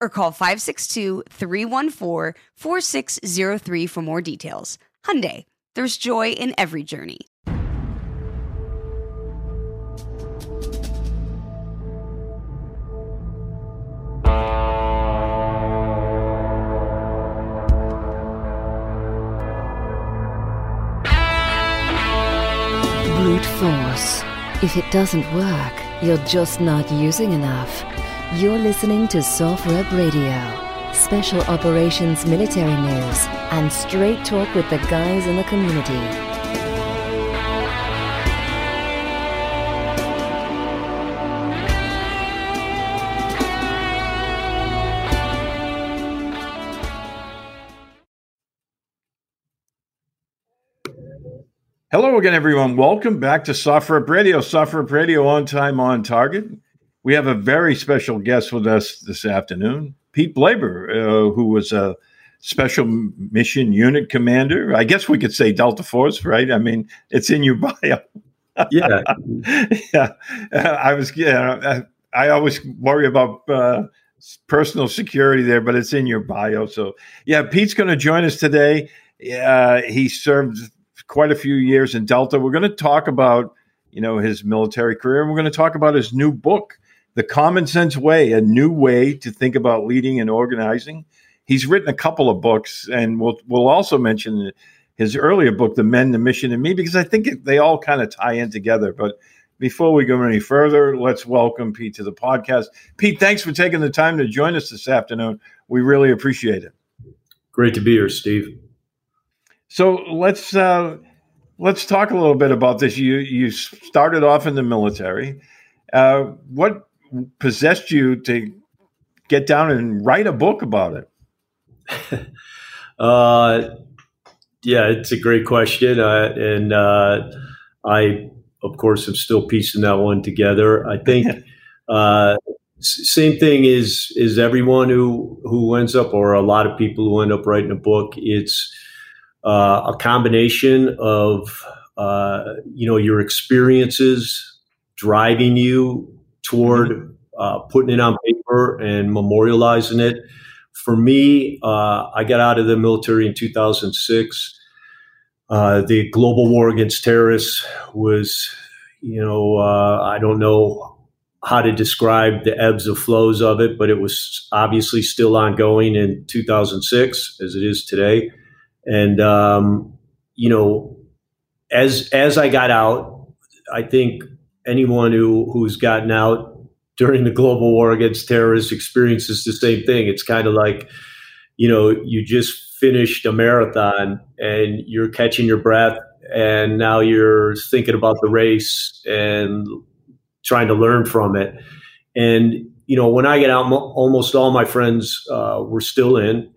or call 562-314-4603 for more details. Hyundai, there's joy in every journey. Brute force. If it doesn't work, you're just not using enough. You're listening to SOFREP Radio, special operations military news, and straight talk with the guys in the community. Hello again, everyone. Welcome back to SOFREP Radio. SOFREP Radio on time, on target. We have a very special guest with us this afternoon, Pete Blaber, uh, who was a special mission unit commander. I guess we could say Delta Force, right? I mean, it's in your bio. yeah, yeah. I was. Yeah, I always worry about uh, personal security there, but it's in your bio. So, yeah, Pete's going to join us today. Uh, he served quite a few years in Delta. We're going to talk about you know his military career, and we're going to talk about his new book, The Common Sense Way: A New Way to Think About Leading and Organizing. He's written a couple of books, and we'll we'll also mention his earlier book, The Men, the Mission, and Me, because I think they all kind of tie in together. But before we go any further, let's welcome Pete to the podcast. Pete, thanks for taking the time to join us this afternoon. We really appreciate it. Great to be here, Steve. So let's uh, let's talk a little bit about this. You you started off in the military. Uh, what possessed you to get down and write a book about it? uh, yeah, it's a great question, uh, and uh, I, of course, am still piecing that one together. I think uh, same thing is is everyone who who ends up, or a lot of people who end up writing a book. It's uh, a combination of uh, you know your experiences driving you toward mm-hmm. uh, putting it on paper and memorializing it. For me, uh, I got out of the military in 2006. Uh, the global war against terrorists was, you know, uh, I don't know how to describe the ebbs and flows of it, but it was obviously still ongoing in 2006 as it is today. And, um, you know, as, as I got out, I think anyone who, who's gotten out during the global war against terrorists experiences the same thing. It's kind of like, you know, you just finished a marathon and you're catching your breath and now you're thinking about the race and trying to learn from it. And you know, when I get out, almost all my friends uh, were still in,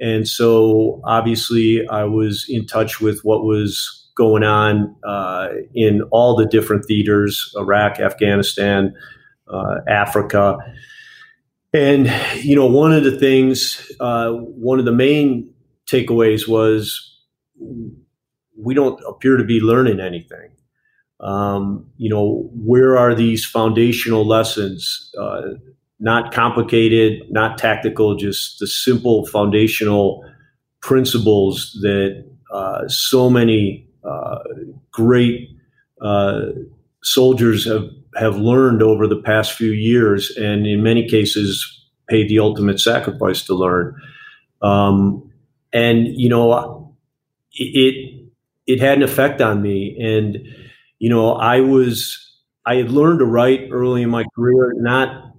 and so obviously I was in touch with what was going on uh, in all the different theaters: Iraq, Afghanistan, uh, Africa. And you know, one of the things, uh, one of the main takeaways was we don't appear to be learning anything. Um, you know, where are these foundational lessons? Uh, not complicated, not tactical, just the simple foundational principles that uh, so many great uh, soldiers have, have learned over the past few years, and in many cases, paid the ultimate sacrifice to learn. Um, and you know, it it had an effect on me, and you know, I was I had learned to write early in my career, not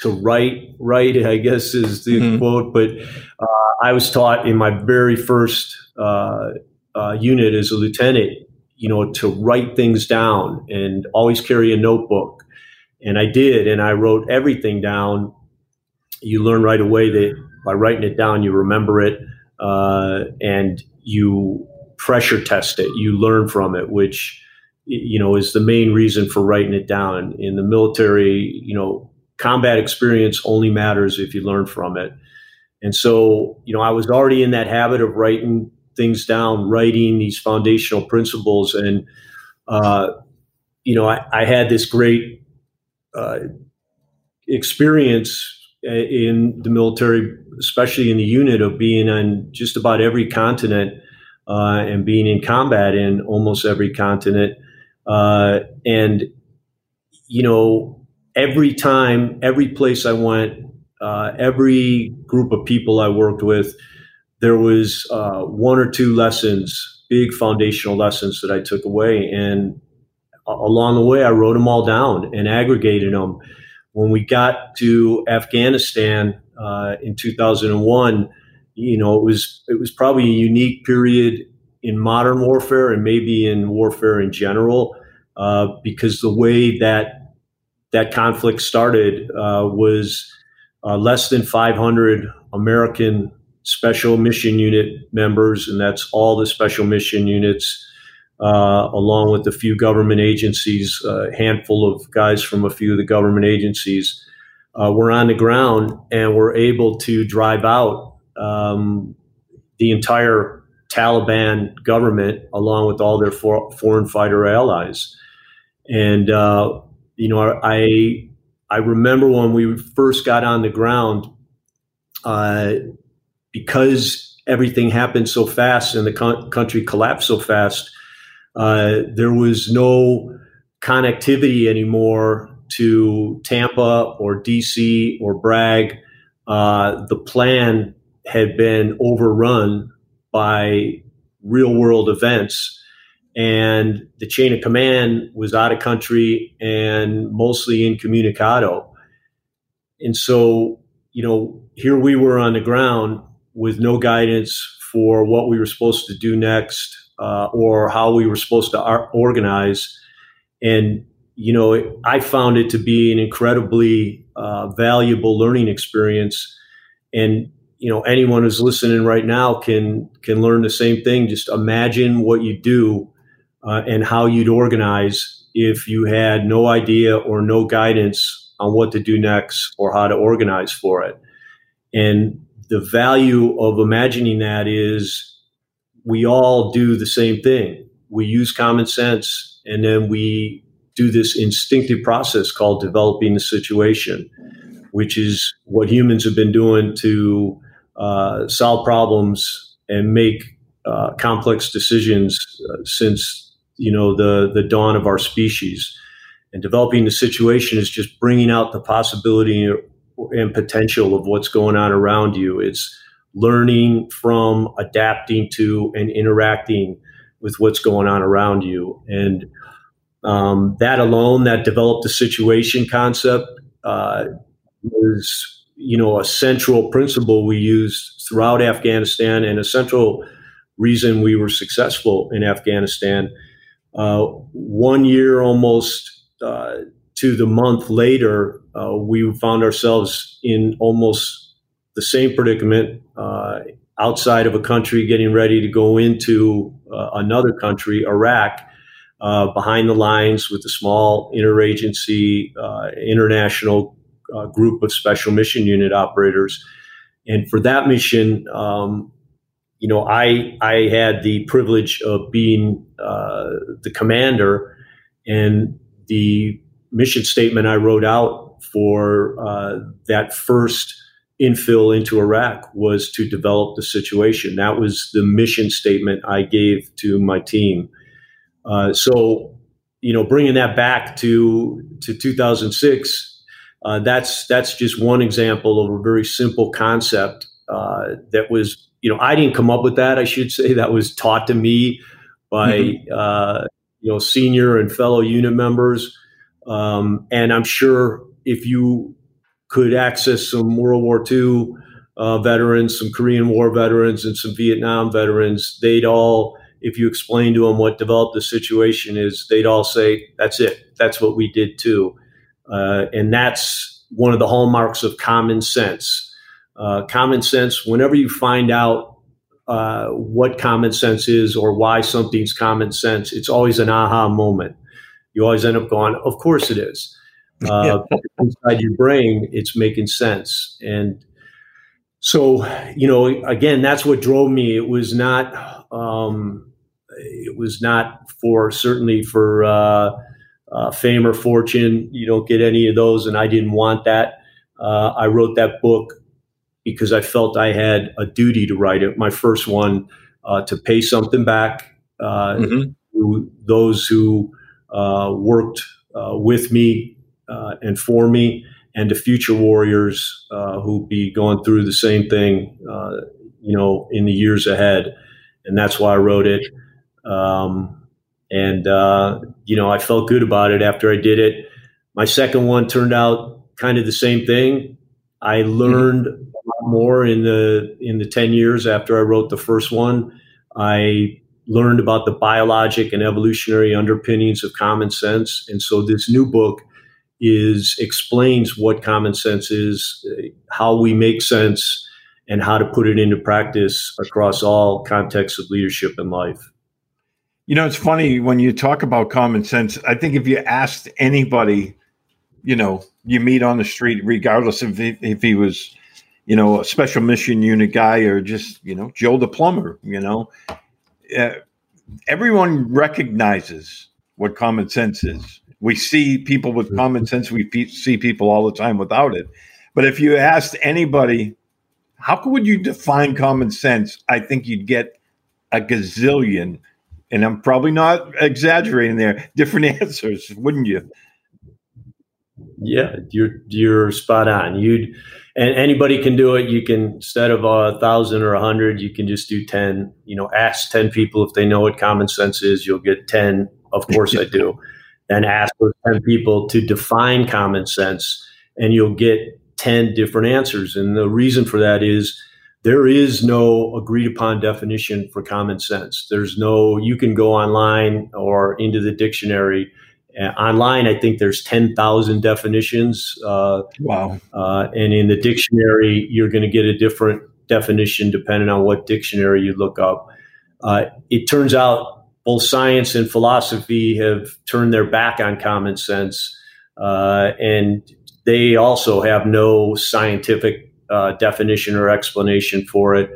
to write write I guess is the mm-hmm. quote, but uh, I was taught in my very first uh, uh, unit as a lieutenant, you know, to write things down and always carry a notebook. And I did, and I wrote everything down. You learn right away that by writing it down, you remember it, uh, and you pressure test it. You learn from it, which you know is the main reason for writing it down. In the military, you know, combat experience only matters if you learn from it. And so, you know, I was already in that habit of writing things down, writing these foundational principles, and uh, you know, I, I, had this great uh, experience in the military, especially in the unit, of being on just about every continent uh, and being in combat in almost every continent. Uh, and, you know, every time, every place I went, uh, every group of people I worked with, there was uh, one or two lessons, big foundational lessons that I took away. And along the way, I wrote them all down and aggregated them. When we got to Afghanistan uh, in 2001, you know, it was it was probably a unique period in modern warfare and maybe in warfare in general, uh, because the way that that conflict started uh, was uh, less than 500 American Special Mission Unit members, and that's all the Special Mission Units, uh, along with a few government agencies, a handful of guys from a few of the government agencies. Uh, were on the ground and were able to drive out um, the entire Taliban government, along with all their for, foreign fighter allies. And uh, you know, I I remember when we first got on the ground, uh, because everything happened so fast and the country collapsed so fast. Uh, there was no connectivity anymore to Tampa or DC or Bragg. Uh, the plan had been overrun by real world events. And the chain of command was out of country and mostly incommunicado. And so, you know, here we were on the ground with no guidance for what we were supposed to do next uh, or how we were supposed to ar- organize. And, you know, I found it to be an incredibly uh, valuable learning experience. And you know anyone who's listening right now can can learn the same thing just imagine what you do uh, and how you'd organize if you had no idea or no guidance on what to do next or how to organize for it and the value of imagining that is we all do the same thing. We use common sense and then we do this instinctive process called developing the situation, which is what humans have been doing to uh, solve problems and make uh, complex decisions uh, since you know the the dawn of our species. And developing the situation is just bringing out the possibility and potential of what's going on around you. It's learning from, adapting to, and interacting with what's going on around you. And um, that alone, that developed the situation concept, uh, was you know a central principle we used throughout Afghanistan and a central reason we were successful in Afghanistan. Uh, one year almost uh, to the month later, uh, we found ourselves in almost the same predicament uh, outside of a country, getting ready to go into uh, another country, Iraq, uh, behind the lines with a small interagency uh, international group of special mission unit operators. And for that mission, um, you know, I I had the privilege of being the commander, and the mission statement I wrote out for uh, that first infill into Iraq was to develop the situation. That was the mission statement I gave to my team. Uh, so, you know, bringing that back to to 2006, uh, that's that's just one example of a very simple concept uh, that was, you know, I didn't come up with that. I should say that was taught to me by mm-hmm. Uh, you know senior and fellow unit members. Um, and I'm sure if you could access some World War II uh, veterans, some Korean War veterans, and some Vietnam veterans, they'd all, if you explain to them what developed the situation is, they'd all say, "That's it. That's what we did too." Uh, and that's one of the hallmarks of common sense. Uh, common sense. Whenever you find out uh, what common sense is or why something's common sense, it's always an aha moment you always end up going, of course it is. Uh, inside your brain, it's making sense. And so, you know, again, that's what drove me. It was not, um, it was not for certainly for uh, uh, fame or fortune. You don't get any of those, and I didn't want that. Uh, I wrote that book because I felt I had a duty to write it. My first one uh, to pay something back uh, mm-hmm. to those who uh, worked uh, with me uh, and for me, and to future warriors who'll be going through the same thing, you know, in the years ahead. And that's why I wrote it. Um, and you know, I felt good about it after I did it. My second one turned out kind of the same thing. I learned a lot more in the in the 10 years after I wrote the first one. I learned about the biologic and evolutionary underpinnings of common sense. And so this new book is explains what common sense is, how we make sense, and how to put it into practice across all contexts of leadership and life. You know, it's funny when you talk about common sense. I think if you asked anybody, you know, you meet on the street, regardless of if, if he was, you know, a special mission unit guy or just, you know, Joe the plumber, you know, uh, everyone recognizes what common sense is. We see people with mm-hmm. common sense. We pe- see people all the time without it. But if you asked anybody, how would you define common sense? I think you'd get a gazillion, and I'm probably not exaggerating there. Different answers, wouldn't you? Yeah, you're you're spot on. You'd and anybody can do it. You can instead of a thousand or a hundred, you can just do ten. You know, ask ten people if they know what common sense is. You'll get ten. Of course, I do. Then ask those ten people to define common sense, and you'll get ten different answers. And the reason for that is there is no agreed upon definition for common sense. There's no. You can go online or into the dictionary uh, online, I think there's 10,000 definitions. Uh, wow. Uh, and in the dictionary, you're going to get a different definition depending on what dictionary you look up. Uh, it turns out both science and philosophy have turned their back on common sense. Uh, and they also have no scientific uh, definition or explanation for it.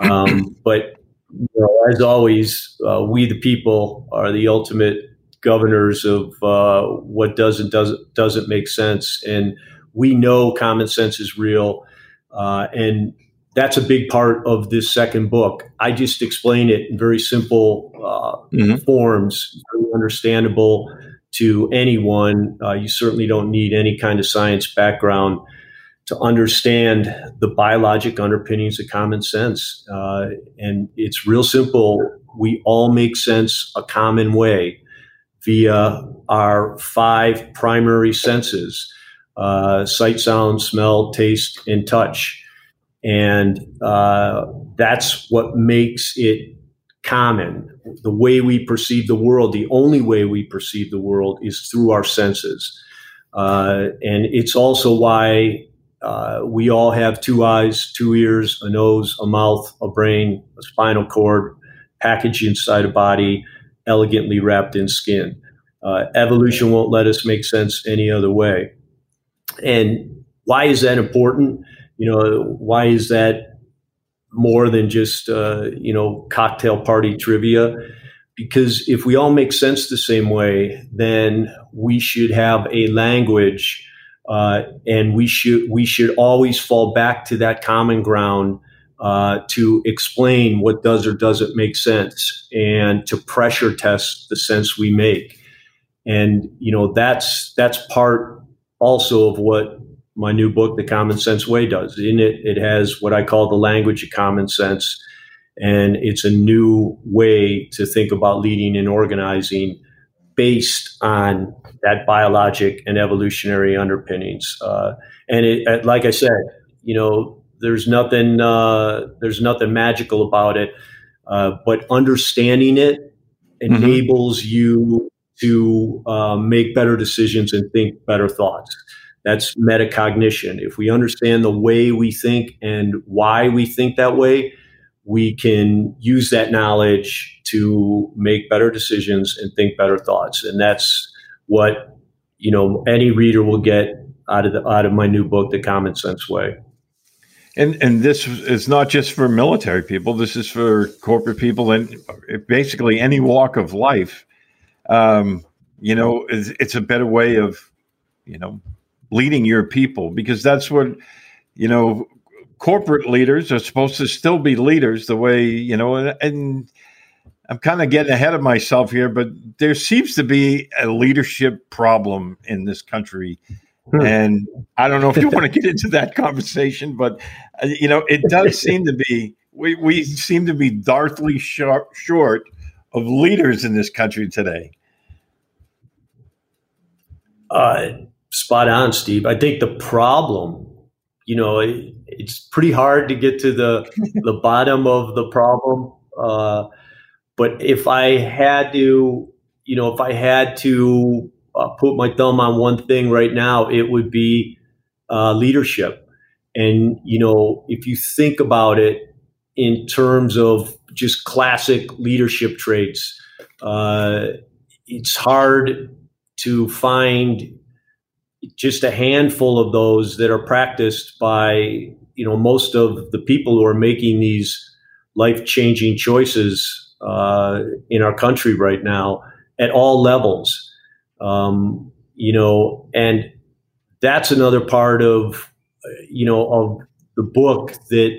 Um, but you know, as always, uh, we the people are the ultimate governors of uh, what does and doesn't doesn't make sense, and we know common sense is real, uh, and that's a big part of this second book. I just explain it in very simple uh, mm-hmm. forms, very understandable to anyone. Uh, you certainly don't need any kind of science background to understand the biologic underpinnings of common sense. Uh, and it's real simple. We all make sense a common way via our five primary senses uh, sight, sound, smell, taste, and touch. And uh, that's what makes it common. The way we perceive the world, the only way we perceive the world is through our senses. Uh, and it's also why uh, we all have two eyes, two ears, a nose, a mouth, a brain, a spinal cord, packaged inside a body, elegantly wrapped in skin. Uh, evolution won't let us make sense any other way. And why is that important? You know, why is that more than just, uh, you know, cocktail party trivia? Because if we all make sense the same way, then we should have a language uh, and we should we should always fall back to that common ground uh, to explain what does or doesn't make sense and to pressure test the sense we make and you know that's that's part also of what my new book the common sense way does in it it has what i call the language of common sense and it's a new way to think about leading and organizing based on that biologic and evolutionary underpinnings. Uh, and it, like I said, you know, there's nothing uh, there's nothing magical about it, uh, but understanding it mm-hmm. enables mm-hmm. you to uh, make better decisions and think better thoughts. That's metacognition. If we understand the way we think and why we think that way, we can use that knowledge to make better decisions and think better thoughts. And that's what you know any reader will get out of the, out of my new book, The Common Sense Way. And and this is not just for military people. This is for corporate people and basically any walk of life. Um, you know, it's, it's a better way of you know leading your people because that's what you know corporate leaders are supposed to still be leaders the way you know and, and i'm kind of getting ahead of myself here but there seems to be a leadership problem in this country hmm. and i don't know if you want to get into that conversation but uh, you know it does seem to be we, we seem to be darkly short, short of leaders in this country today uh, spot on steve i think the problem you know, it, it's pretty hard to get to the the bottom of the problem. Uh, but if I had to, you know, if I had to uh, put my thumb on one thing right now, it would be uh, leadership. And you know, if you think about it in terms of just classic leadership traits, uh, it's hard to find just a handful of those that are practiced by you know most of the people who are making these life changing choices uh, in our country right now at all levels. Um, you know, and that's another part of you know of the book that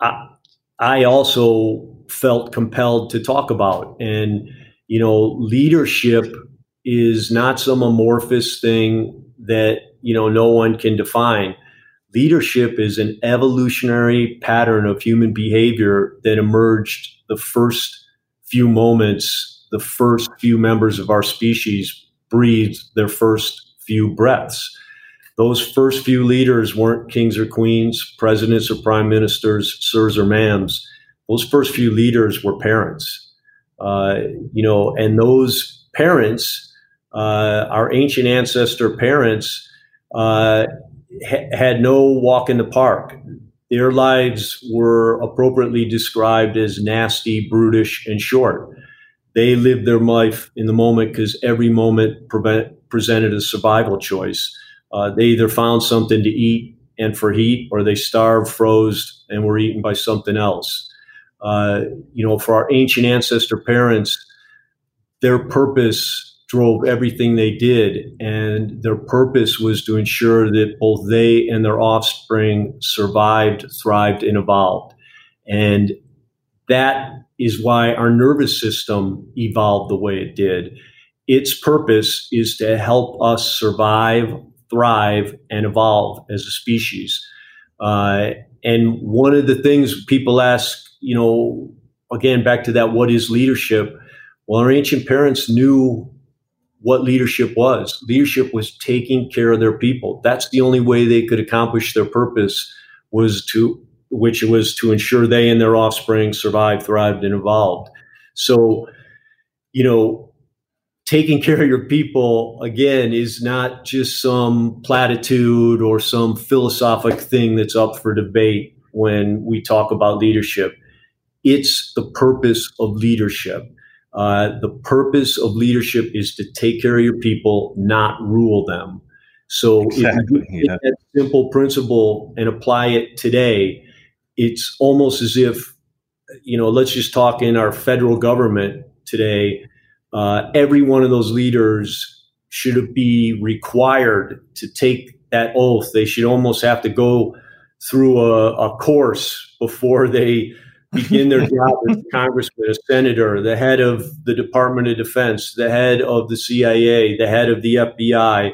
I, I also felt compelled to talk about. And you know, leadership is not some amorphous thing that you know no one can define. Leadership is an evolutionary pattern of human behavior that emerged the first few moments, the first few members of our species breathed their first few breaths. Those first few leaders weren't kings or queens, presidents or prime ministers, sirs or ma'ams. Those first few leaders were parents. Uh, you know, and those parents uh, our ancient ancestor parents uh, ha- had no walk in the park. Their lives were appropriately described as nasty, brutish, and short. They lived their life in the moment because every moment prevent, presented a survival choice. Uh, they either found something to eat and for heat, or they starved, froze, and were eaten by something else. Uh, you know, for our ancient ancestor parents, their purpose drove everything they did. And their purpose was to ensure that both they and their offspring survived, thrived, and evolved. And that is why our nervous system evolved the way it did. Its purpose is to help us survive, thrive, and evolve as a species. Uh, and one of the things people ask, you know, again, back to that, what is leadership? Well, our ancient parents knew what leadership was. Leadership was taking care of their people. That's the only way they could accomplish their purpose was to, which was to ensure they and their offspring survived, thrived, and evolved. So, you know, taking care of your people again is not just some platitude or some philosophic thing that's up for debate when we talk about leadership. It's the purpose of leadership. Uh, the purpose of leadership is to take care of your people, not rule them. So exactly, if you yeah. that simple principle and apply it today, it's almost as if, you know, let's just talk in our federal government today. Uh, every one of those leaders should be required to take that oath. They should almost have to go through a, a course before they begin their job as a congressman, a senator, the head of the Department of Defense, the head of the CIA, the head of the FBI,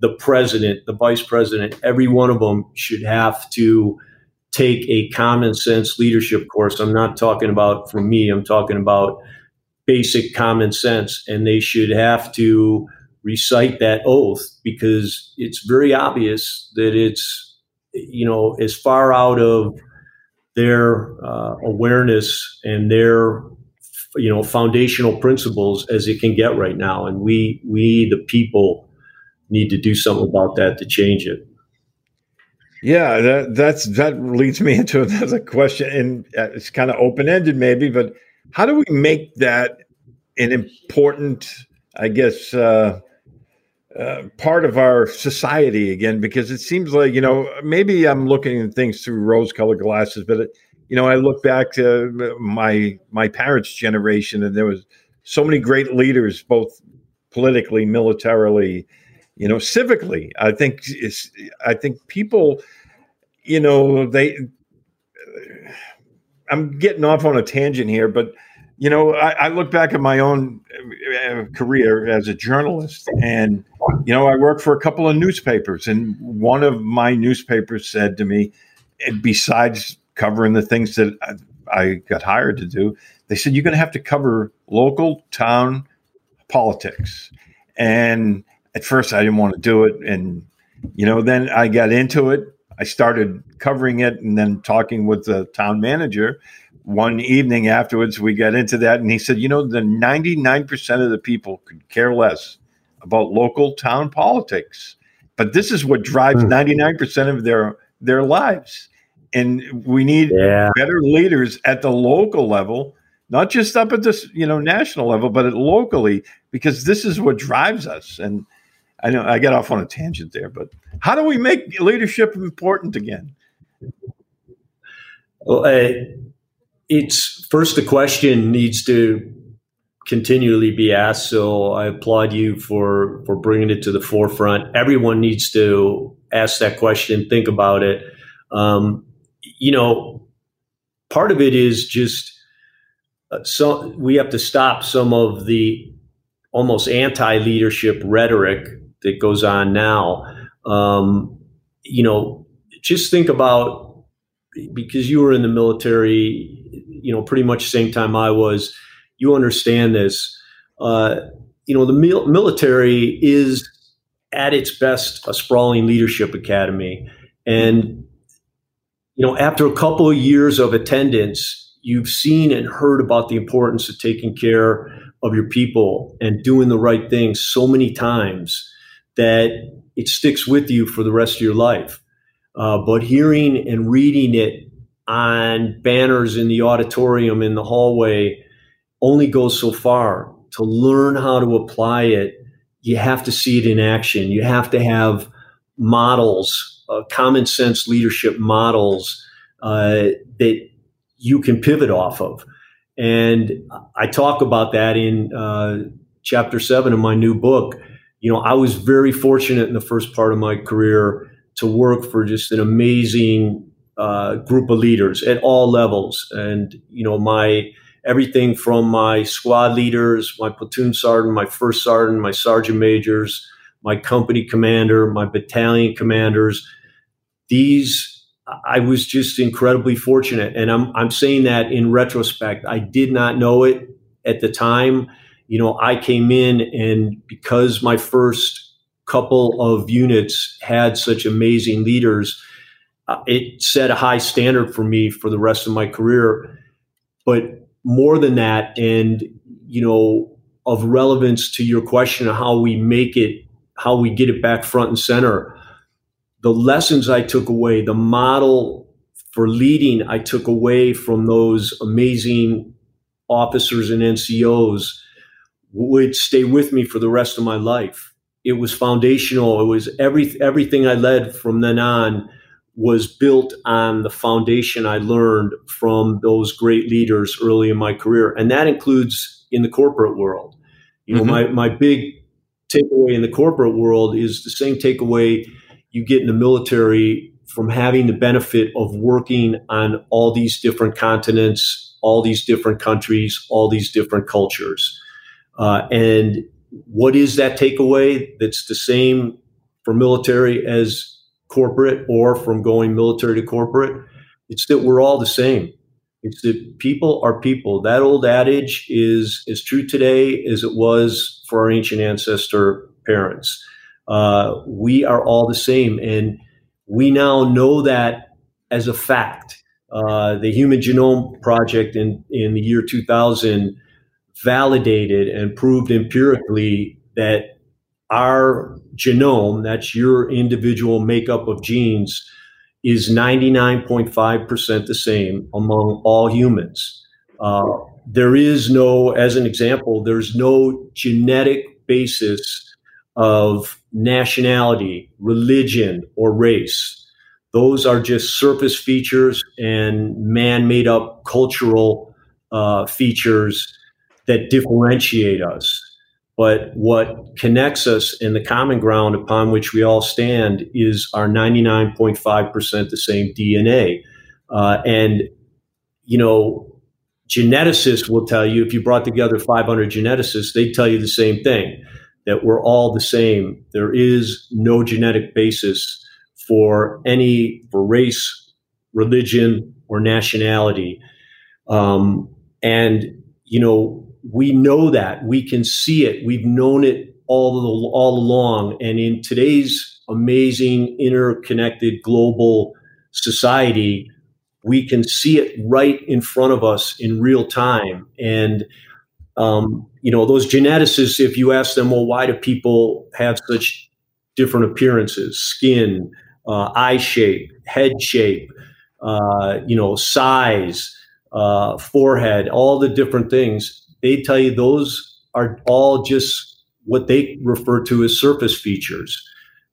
the president, the vice president, every one of them should have to take a common sense leadership course. I'm not talking about for me, I'm talking about basic common sense. And they should have to recite that oath because it's very obvious that it's, you know, as far out of their uh, awareness and their you know foundational principles as it can get right now. And we we the people need to do something about that to change it. Yeah that that's that leads me into another question and uh, it's kind of open-ended maybe but how do we make that an important i guess uh, uh, part of our society again because it seems like you know maybe I'm looking at things through rose-colored glasses, but it, you know I look back to my my parents' generation, and there was so many great leaders, both politically, militarily, you know, civically. I think it's I think people, you know, they. I'm getting off on a tangent here, but you know, I, I, look back at my own uh, career as a journalist, and you know, I worked for a couple of newspapers, and one of my newspapers said to me, besides covering the things that I, I got hired to do, they said you're going to have to cover local town politics, and at first I didn't want to do it, and you know, then I got into it. I started covering it, and then talking with the town manager one evening afterwards, we got into that, and he said, You know, the 99% of the people could care less about local town politics. But this is what drives 99% hmm. of their their lives. And we need yeah. better leaders at the local level, not just up at this, you know, national level, but at locally, because this is what drives us. And I know I got off on a tangent there, but how do we make leadership important again? Well, uh, it's first the question needs to continually be asked. So I applaud you for for bringing it to the forefront. Everyone needs to ask that question, think about it. Um, you know, part of it is just uh, so we have to stop some of the almost anti-leadership rhetoric that goes on now. Um, you know, just think about because you were in the military, you know, pretty much same time I was. You understand this. Uh, you know, the mil- military is at its best a sprawling leadership academy, and you know, after a couple of years of attendance, you've seen and heard about the importance of taking care of your people and doing the right thing so many times that it sticks with you for the rest of your life. Uh, but hearing and reading it on banners in the auditorium in the hallway only goes so far. To learn how to apply it, you have to see it in action. You have to have models, uh, common sense leadership models uh, that you can pivot off of. And I talk about that in uh, chapter seven of my new book. You know, I was very fortunate in the first part of my career to work for just an amazing uh, group of leaders at all levels. And, you know, my everything from my squad leaders, my platoon sergeant, my first sergeant, my sergeant majors, my company commander, my battalion commanders. These I was just incredibly fortunate. And I'm, I'm saying that in retrospect. I did not know it at the time. You know, I came in and because my first couple of units had such amazing leaders, Uh, it set a high standard for me for the rest of my career. But more than that, and, you know, of relevance to your question of how we make it, how we get it back front and center the lessons I took away, the model for leading I took away from those amazing officers and NCOs would stay with me for the rest of my life. It was foundational. It was every everything I led from then on was built on the foundation I learned from those great leaders early in my career, and that includes in the corporate world. You know, mm-hmm. my my big takeaway in the corporate world is the same takeaway you get in the military from having the benefit of working on all these different continents, all these different countries, all these different cultures. Uh, and what is that takeaway that's the same for military as corporate or from going military to corporate? It's that we're all the same. It's that people are people. That old adage is as true today as it was for our ancient ancestor parents. Uh, we are all the same. And we now know that as a fact. Uh, the Human Genome Project in, in the year 2000 validated and proved empirically that our genome, that's your individual makeup of genes, is 99.5% the same among all humans. Uh, there is no, as an example, there's no genetic basis of nationality, religion, or race. Those are just surface features and man made up cultural uh, features that differentiate us. But what connects us in the common ground upon which we all stand is our 99.5% the same DNA. Uh, and, you know, geneticists will tell you if you brought together 500 geneticists, they tell you the same thing that we're all the same. There is no genetic basis for any for race, religion, or nationality. Um, and you know, we know that we can see it. We've known it all all along. And in today's amazing interconnected global society, we can see it right in front of us in real time. And um, you know, those geneticists, if you ask them, well, why do people have such different appearances, skin, uh, eye shape, head shape, uh, you know, size, uh, forehead, all the different things, they tell you those are all just what they refer to as surface features.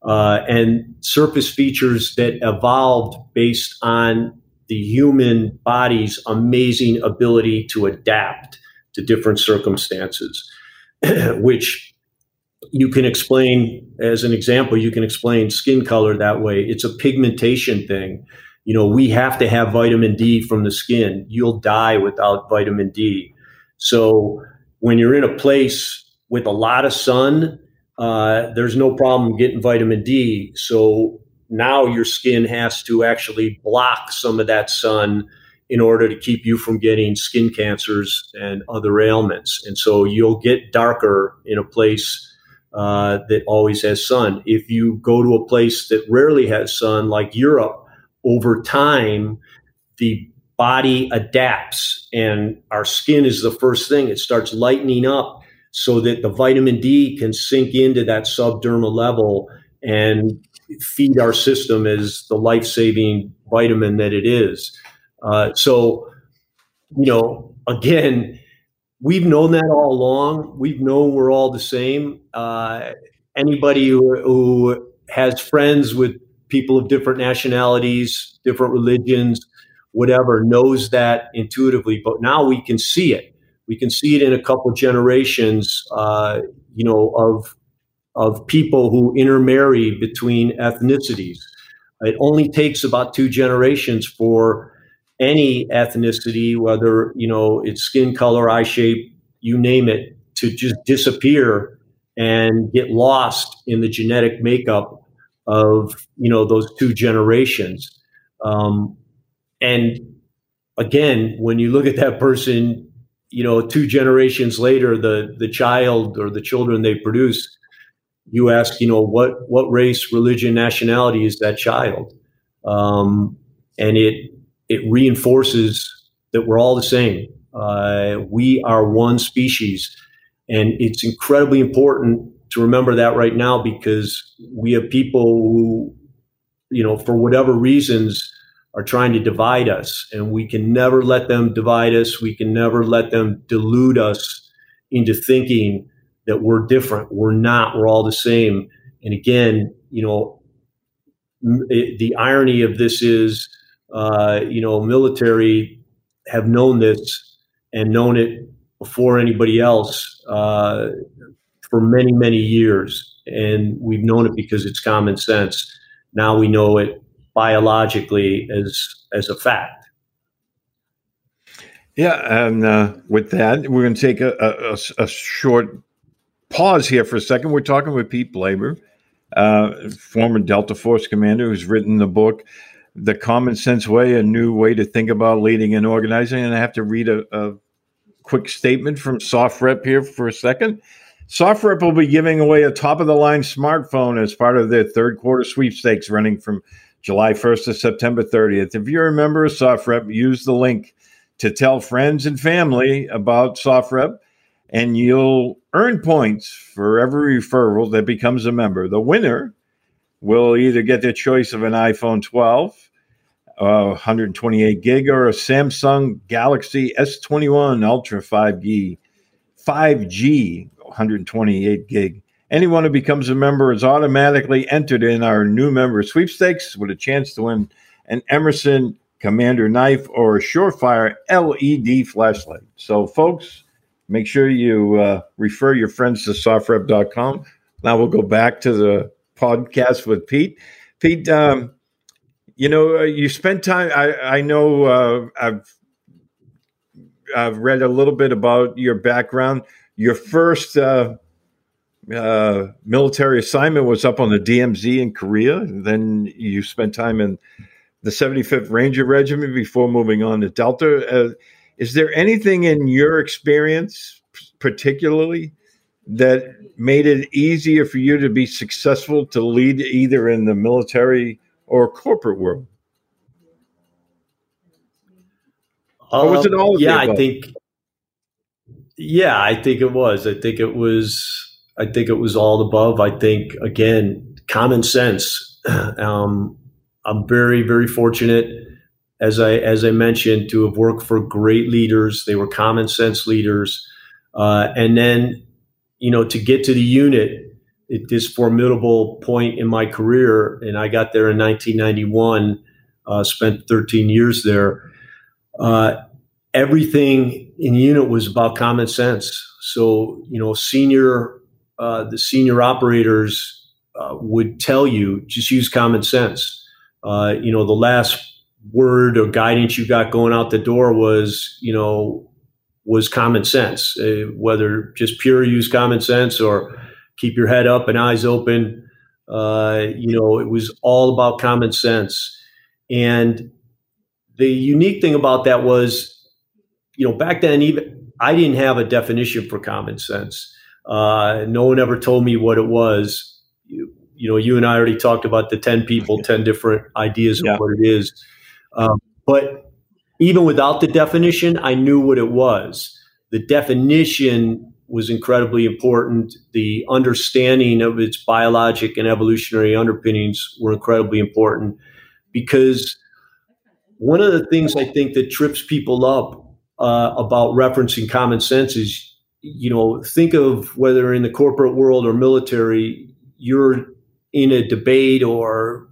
Uh, and surface features that evolved based on the human body's amazing ability to adapt to different circumstances, which you can explain as an example, you can explain skin color that way. It's a pigmentation thing. You know, we have to have vitamin D from the skin. You'll die without vitamin D. So when you're in a place with a lot of sun, uh, there's no problem getting vitamin D. So now your skin has to actually block some of that sun in order to keep you from getting skin cancers and other ailments. And so you'll get darker in a place uh, that always has sun. If you go to a place that rarely has sun, like Europe, over time, the body adapts and our skin is the first thing. It starts lightening up so that the vitamin D can sink into that subdermal level and feed our system as the life saving vitamin that it is. Uh, so, you know, again, we've known that all along. We've known we're all the same. Uh, anybody who, who, has friends with people of different nationalities, different religions, whatever knows that intuitively. But now we can see it. We can see it in a couple generations, uh, you know, of of people who intermarry between ethnicities. It only takes about two generations for any ethnicity, whether you know it's skin color, eye shape, you name it, to just disappear and get lost in the genetic makeup of you know those two generations. Um, and again, when you look at that person, you know, two generations later, the the child or the children they produce, you ask, you know, what what race, religion, nationality is that child, um, and it it reinforces that we're all the same. Uh, we are one species, and it's incredibly important to remember that right now because we have people who, you know, for whatever reasons, are trying to divide us, and we can never let them divide us. We can never let them delude us into thinking that we're different. We're not. We're all the same. And again, you know, it, the irony of this is, uh, you know, military have known this and known it before anybody else uh, for many, many years. And we've known it because it's common sense. Now we know it biologically as as a fact. Yeah, and uh, with that, we're going to take a, a, a, short pause here for a second. We're talking with Pete Blaber, uh, former Delta Force commander, who's written the book "The Common Sense Way: A New Way to Think About Leading and Organizing." And I have to read a, a quick statement from SOFREP here for a second. SOFREP will be giving away a top of the line smartphone as part of their third quarter sweepstakes running from July 1st to September 30th. If you're a member of SOFREP, use the link to tell friends and family about SOFREP, and you'll earn points for every referral that becomes a member. The winner will either get their choice of an iPhone 12, uh, 128 gig, or a Samsung Galaxy S21 Ultra 5G, 5G 128 gig. Anyone who becomes a member is automatically entered in our new member sweepstakes with a chance to win an Emerson Commander knife or a Surefire LED flashlight. So, folks, make sure you uh, refer your friends to softrep.com. Now we'll go back to the podcast with Pete. Pete, um, you know, uh, you spent time. I, I know uh, I've I've read a little bit about your background. Your first uh, uh, military assignment was up on the DMZ in Korea. Then you spent time in the 75th Ranger Regiment before moving on to Delta. Uh, is there anything in your experience, particularly, that made it easier for you to be successful to lead either in the military or corporate world? or was it all? Um, yeah, I think. Yeah, I think it was. I think it was I think it was all above. I think again, common sense. Um, I'm very, very fortunate, as I as I mentioned, to have worked for great leaders. They were common sense leaders, uh, and then you know to get to the unit at this formidable point in my career, and I got there in 1991. Uh, spent 13 years there. Uh, everything in unit was about common sense. So you know, senior uh, the senior operators uh, would tell you just use common sense. Uh, you know, the last word or guidance you got going out the door was, you know, was common sense. Uh, whether just pure use common sense or keep your head up and eyes open. Uh, you know, it was all about common sense. And the unique thing about that was, you know, back then even I didn't have a definition for common sense. Uh, no one ever told me what it was. You, you, know, you and I already talked about the 10 people, 10 different ideas of what it is. Um, but even without the definition, I knew what it was. The definition was incredibly important. The understanding of its biologic and evolutionary underpinnings were incredibly important because one of the things I think that trips people up uh, about referencing common sense is you know, think of whether in the corporate world or military, you're in a debate or,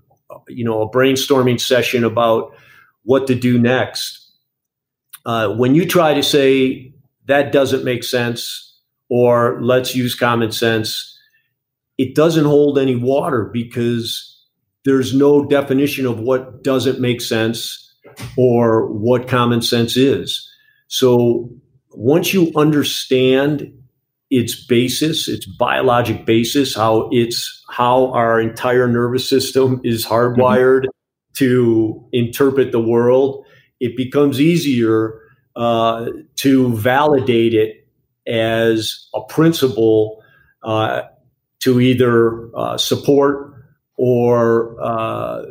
you know, a brainstorming session about what to do next. Uh, when you try to say that doesn't make sense or let's use common sense, it doesn't hold any water because there's no definition of what doesn't make sense or what common sense is. So once you understand its basis, its biologic basis, how it's how our entire nervous system is hardwired mm-hmm. to interpret the world, it becomes easier uh, to validate it as a principle uh, to either uh, support or uh,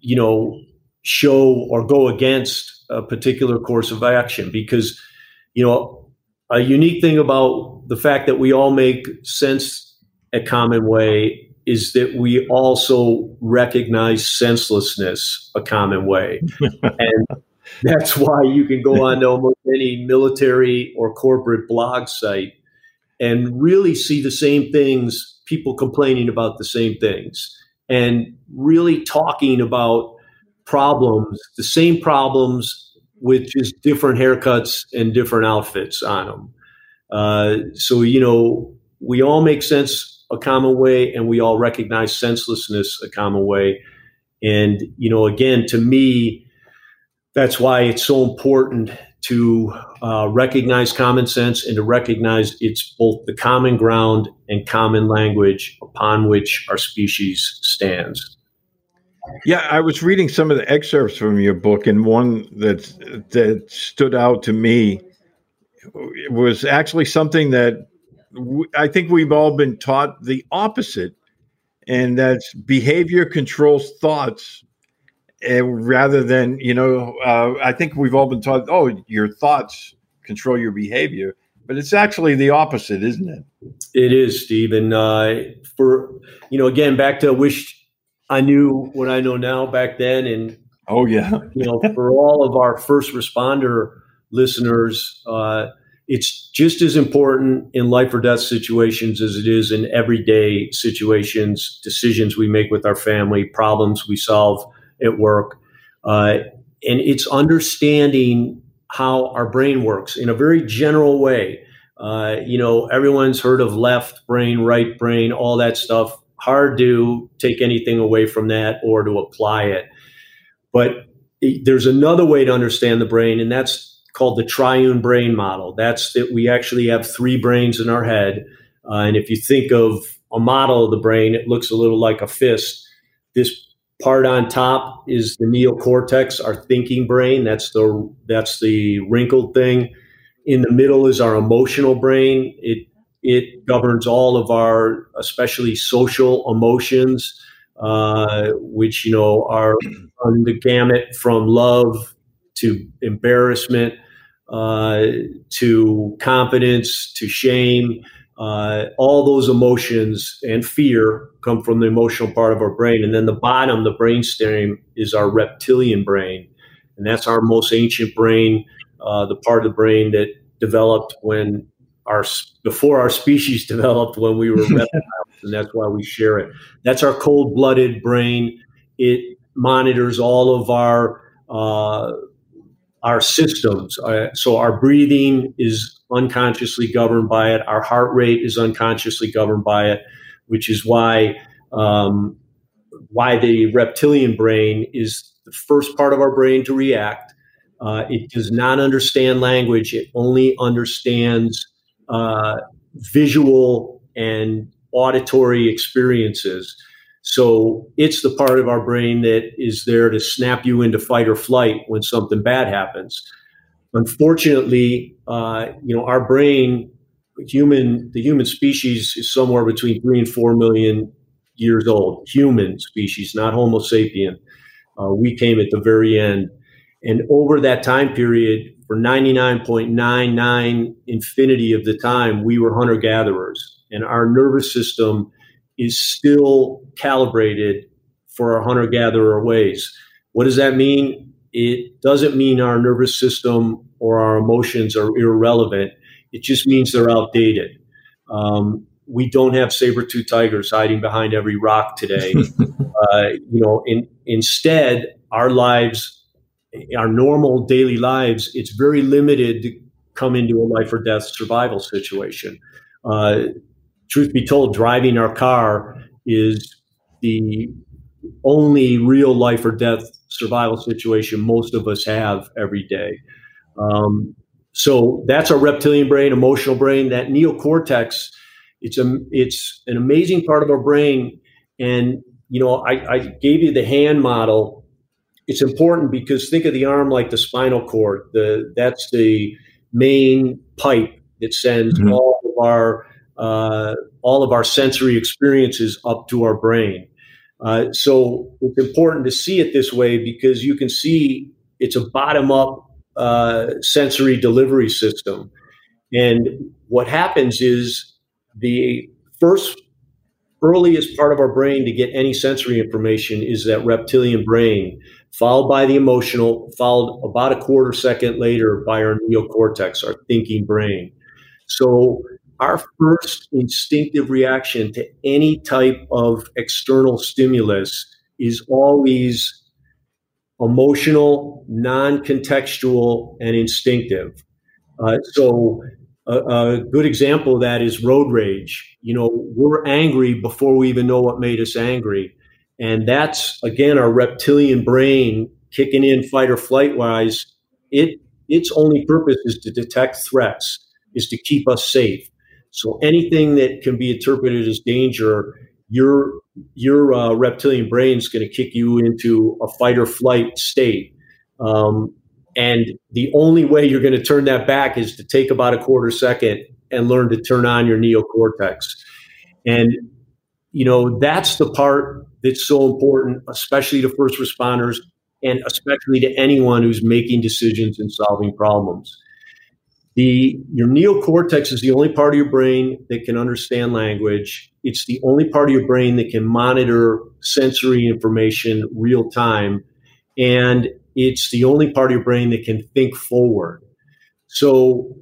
you know show or go against a particular course of action because you know a unique thing about the fact that we all make sense a common way is that we also recognize senselessness a common way. And that's why you can go on to almost any military or corporate blog site and really see the same things people complaining about the same things and really talking about problems the same problems with just different haircuts and different outfits on them. Uh, so, you know, we all make sense a common way and we all recognize senselessness a common way. And, you know, again, to me, that's why it's so important to uh, recognize common sense and to recognize it's both the common ground and common language upon which our species stands. Yeah, I was reading some of the excerpts from your book, and one that that stood out to me was actually something that I think we've all been taught the opposite, and that's behavior controls thoughts, and rather than you know, uh, I think we've all been taught, oh, your thoughts control your behavior, but it's actually the opposite, isn't it? It is, Stephen. Uh, for you know, again, back to wish I knew what I know now back then, and oh yeah, you know, for all of our first responder listeners, uh, it's just as important in life or death situations as it is in everyday situations, decisions we make with our family, problems we solve at work, uh, and it's understanding how our brain works in a very general way. Uh, you know, everyone's heard of left brain, right brain, all that stuff hard to take anything away from that or to apply it. But there's another way to understand the brain, and that's called the triune brain model. That's that we actually have three brains in our head. Uh, and if you think of a model of the brain, it looks a little like a fist. This part on top is the neocortex, our thinking brain. That's the that's the wrinkled thing. In the middle is our emotional brain. It it governs all of our, especially social emotions, uh, which you know are on the gamut from love to embarrassment uh, to confidence to shame. Uh, all those emotions and fear come from the emotional part of our brain, and then the bottom, the brainstem, is our reptilian brain, and that's our most ancient brain, uh, the part of the brain that developed when our before our species developed when we were reptiles, and that's why we share it. That's our cold-blooded brain. It monitors all of our uh, our systems. Uh, so our breathing is unconsciously governed by it. Our heart rate is unconsciously governed by it, which is why um, why the reptilian brain is the first part of our brain to react. Uh, it does not understand language. It only understands uh, visual and auditory experiences. So it's the part of our brain that is there to snap you into fight or flight when something bad happens. Unfortunately, uh, you know, our brain, human, the human species is somewhere between three and four million years old. Human species, not Homo sapien. Uh, we came at the very end, and over that time period, for 99.99 infinity of the time, we were hunter gatherers, and our nervous system is still calibrated for our hunter gatherer ways. What does that mean? It doesn't mean our nervous system or our emotions are irrelevant. It just means they're outdated. Um, we don't have saber-tooth tigers hiding behind every rock today. uh, you know, in, instead, our lives our normal daily lives, it's very limited to come into a life or death survival situation. Uh, truth be told, driving our car is the only real life or death survival situation most of us have every day. Um, so that's our reptilian brain, emotional brain. That neocortex, it's a it's an amazing part of our brain. And you know, I, I gave you the hand model. It's important because think of the arm like the spinal cord. The that's the main pipe that sends mm-hmm. all of our uh, all of our sensory experiences up to our brain. Uh, so it's important to see it this way because you can see it's a bottom up uh, sensory delivery system. And what happens is the first earliest part of our brain to get any sensory information is that reptilian brain, followed by the emotional, followed about a quarter second later by our neocortex, our thinking brain. So our first instinctive reaction to any type of external stimulus is always emotional, non contextual, and instinctive. Uh, so, a, a, good example of that is road rage. You know, we're angry before we even know what made us angry. And that's, again, our reptilian brain kicking in fight or flight wise. It, its only purpose is to detect threats, is to keep us safe. So anything that can be interpreted as danger, your your uh, reptilian brain is going to kick you into a fight or flight state. Um, and the only way you're going to turn that back is to take about a quarter second and learn to turn on your neocortex. And you know that's the part that's so important, especially to first responders and especially to anyone who's making decisions and solving problems. The, your neocortex is the only part of your brain that can understand language. It's the only part of your brain that can monitor sensory information real time. And it's the only part of your brain that can think forward. So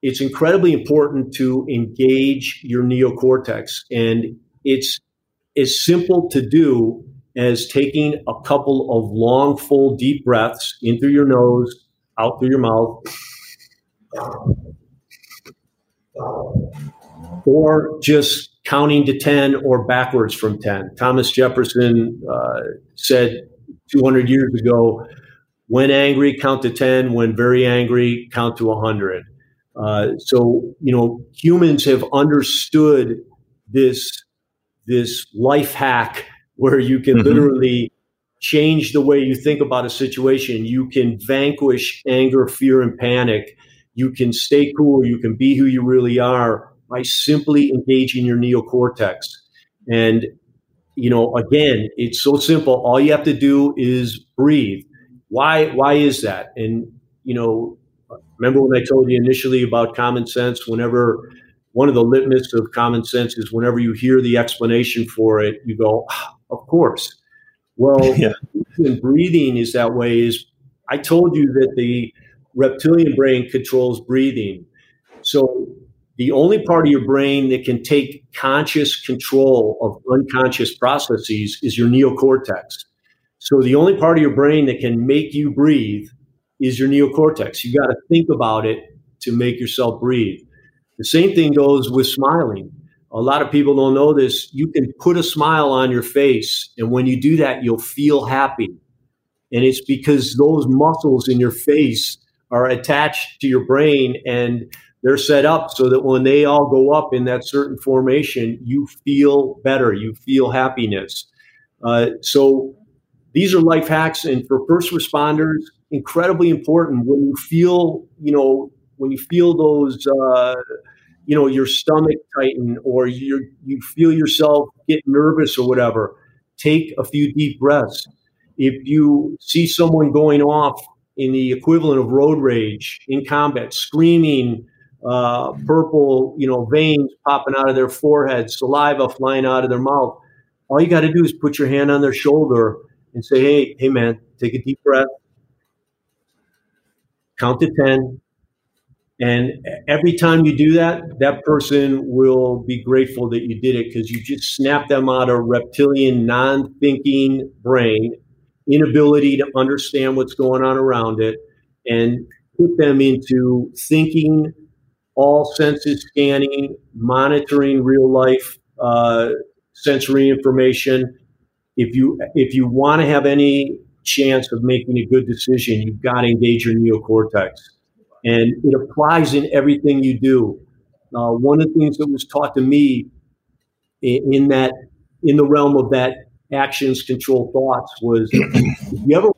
it's incredibly important to engage your neocortex. And it's as simple to do as taking a couple of long, full, deep breaths in through your nose, out through your mouth or just counting to 10 or backwards from 10. Thomas Jefferson uh, said 200 years ago when angry, count to 10. When very angry, count to 100. Uh, so, you know, humans have understood this, this life hack where you can mm-hmm. literally change the way you think about a situation. You can vanquish anger, fear, and panic you can stay cool, you can be who you really are by simply engaging your neocortex. And, you know, again, it's so simple. All you have to do is breathe. Why, why is that? And, you know, remember when I told you initially about common sense? Whenever one of the litmus of common sense is whenever you hear the explanation for it, you go, ah, of course. Well, yeah. breathing is that way. Is I told you that the reptilian brain controls breathing. So the only part of your brain that can take conscious control of unconscious processes is your neocortex. So the only part of your brain that can make you breathe is your neocortex. You got to think about it to make yourself breathe. The same thing goes with smiling. A lot of people don't know this. You can put a smile on your face, and when you do that, you'll feel happy. And it's because those muscles in your face are attached to your brain and they're set up so that when they all go up in that certain formation, you feel better, you feel happiness. Uh, so these are life hacks, and for first responders, incredibly important. When you feel, you know, when you feel those, uh, you know, your stomach tighten or you you feel yourself get nervous or whatever, take a few deep breaths. If you see someone going off in the equivalent of road rage in combat, screaming, uh, purple, you know, veins popping out of their forehead, saliva flying out of their mouth. All you got to do is put your hand on their shoulder and say, "Hey, hey, man, take a deep breath, count to ten, and every time you do that, that person will be grateful that you did it because you just snapped them out of reptilian, non-thinking brain inability to understand what's going on around it and put them into thinking, all senses scanning, monitoring real life uh, sensory information. If you if you want to have any chance of making a good decision, you've got to engage your neocortex, and it applies in everything you do. Uh, one of the things that was taught to me in, that in the realm of that actions control thoughts was if you ever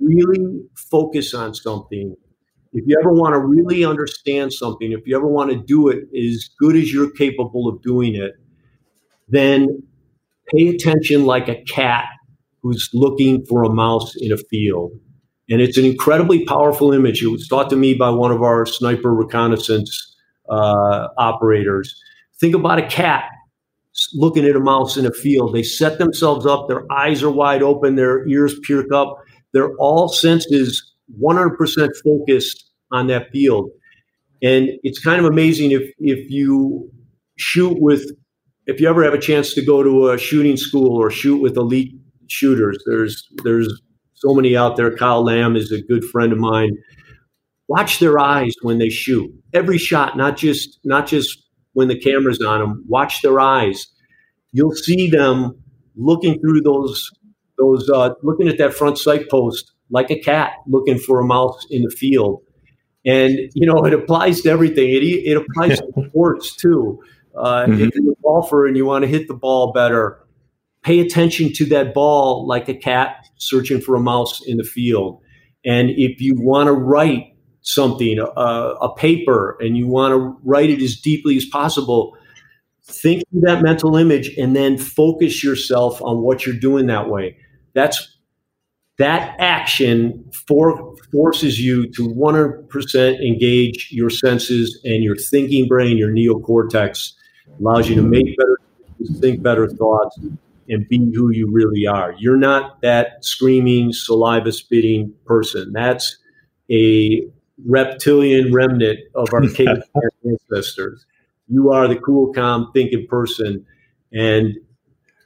really focus on something if you ever want to really understand something, if you ever want to do it as good as you're capable of doing it, then pay attention like a cat who's looking for a mouse in a field. And it's an incredibly powerful image. It was taught to me by one of our sniper reconnaissance uh, operators. Think about a cat looking at a mouse in a field. They set themselves up, their eyes are wide open, their ears perk up, their all senses 100% focused on that field. And it's kind of amazing if if you shoot with if you ever have a chance to go to a shooting school or shoot with elite shooters. There's there's so many out there. Kyle Lamb is a good friend of mine. Watch their eyes when they shoot. Every shot, not just not just when the camera's on them. Watch their eyes. You'll see them looking through those those uh, looking at that front sight post like a cat looking for a mouse in the field. And, you know, it applies to everything. It, it applies to sports too. Uh, mm-hmm. If you're a golfer and you want to hit the ball better, pay attention to that ball like a cat searching for a mouse in the field. And if you want to write something, uh, a paper, and you want to write it as deeply as possible, think through that mental image and then focus yourself on what you're doing that way. That's that action for, forces you to 100% engage your senses and your thinking brain, your neocortex, allows you to make better, think better thoughts, and be who you really are. You're not that screaming, saliva spitting person. That's a reptilian remnant of our ancestors. You are the cool, calm, thinking person. And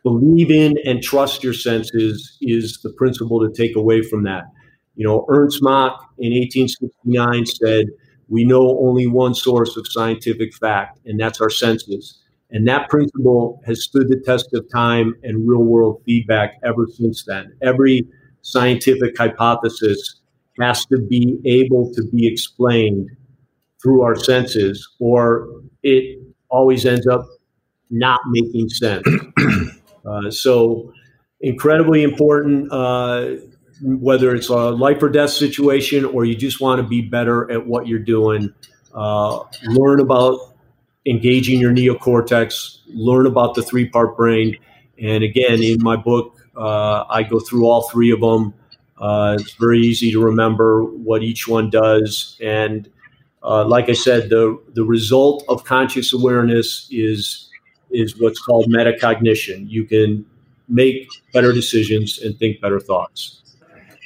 believe in and trust your senses is the principle to take away from that. You know, Ernst Mach in 1869 said, We know only one source of scientific fact, and that's our senses. And that principle has stood the test of time and real world feedback ever since then. Every scientific hypothesis has to be able to be explained through our senses, or it always ends up not making sense. Uh, so, incredibly important, uh, whether it's a life or death situation or you just want to be better at what you're doing. Uh, learn about engaging your neocortex, learn about the three part brain. And again, in my book, uh, I go through all three of them. Uh, it's very easy to remember what each one does. And uh, like I said, the, the result of conscious awareness is is what's called metacognition. You can make better decisions and think better thoughts.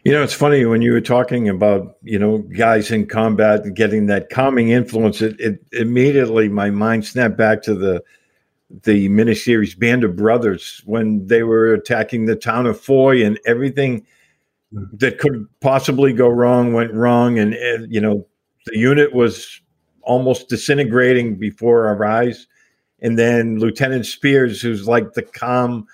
You know, it's funny when you were talking about, you know, guys in combat and getting that calming influence, it, it immediately my mind snapped back to the the miniseries Band of Brothers when they were attacking the town of Foy and everything mm-hmm. that could possibly go wrong went wrong. And, and you know, the unit was almost disintegrating before our eyes and then Lieutenant Speirs who's like the calm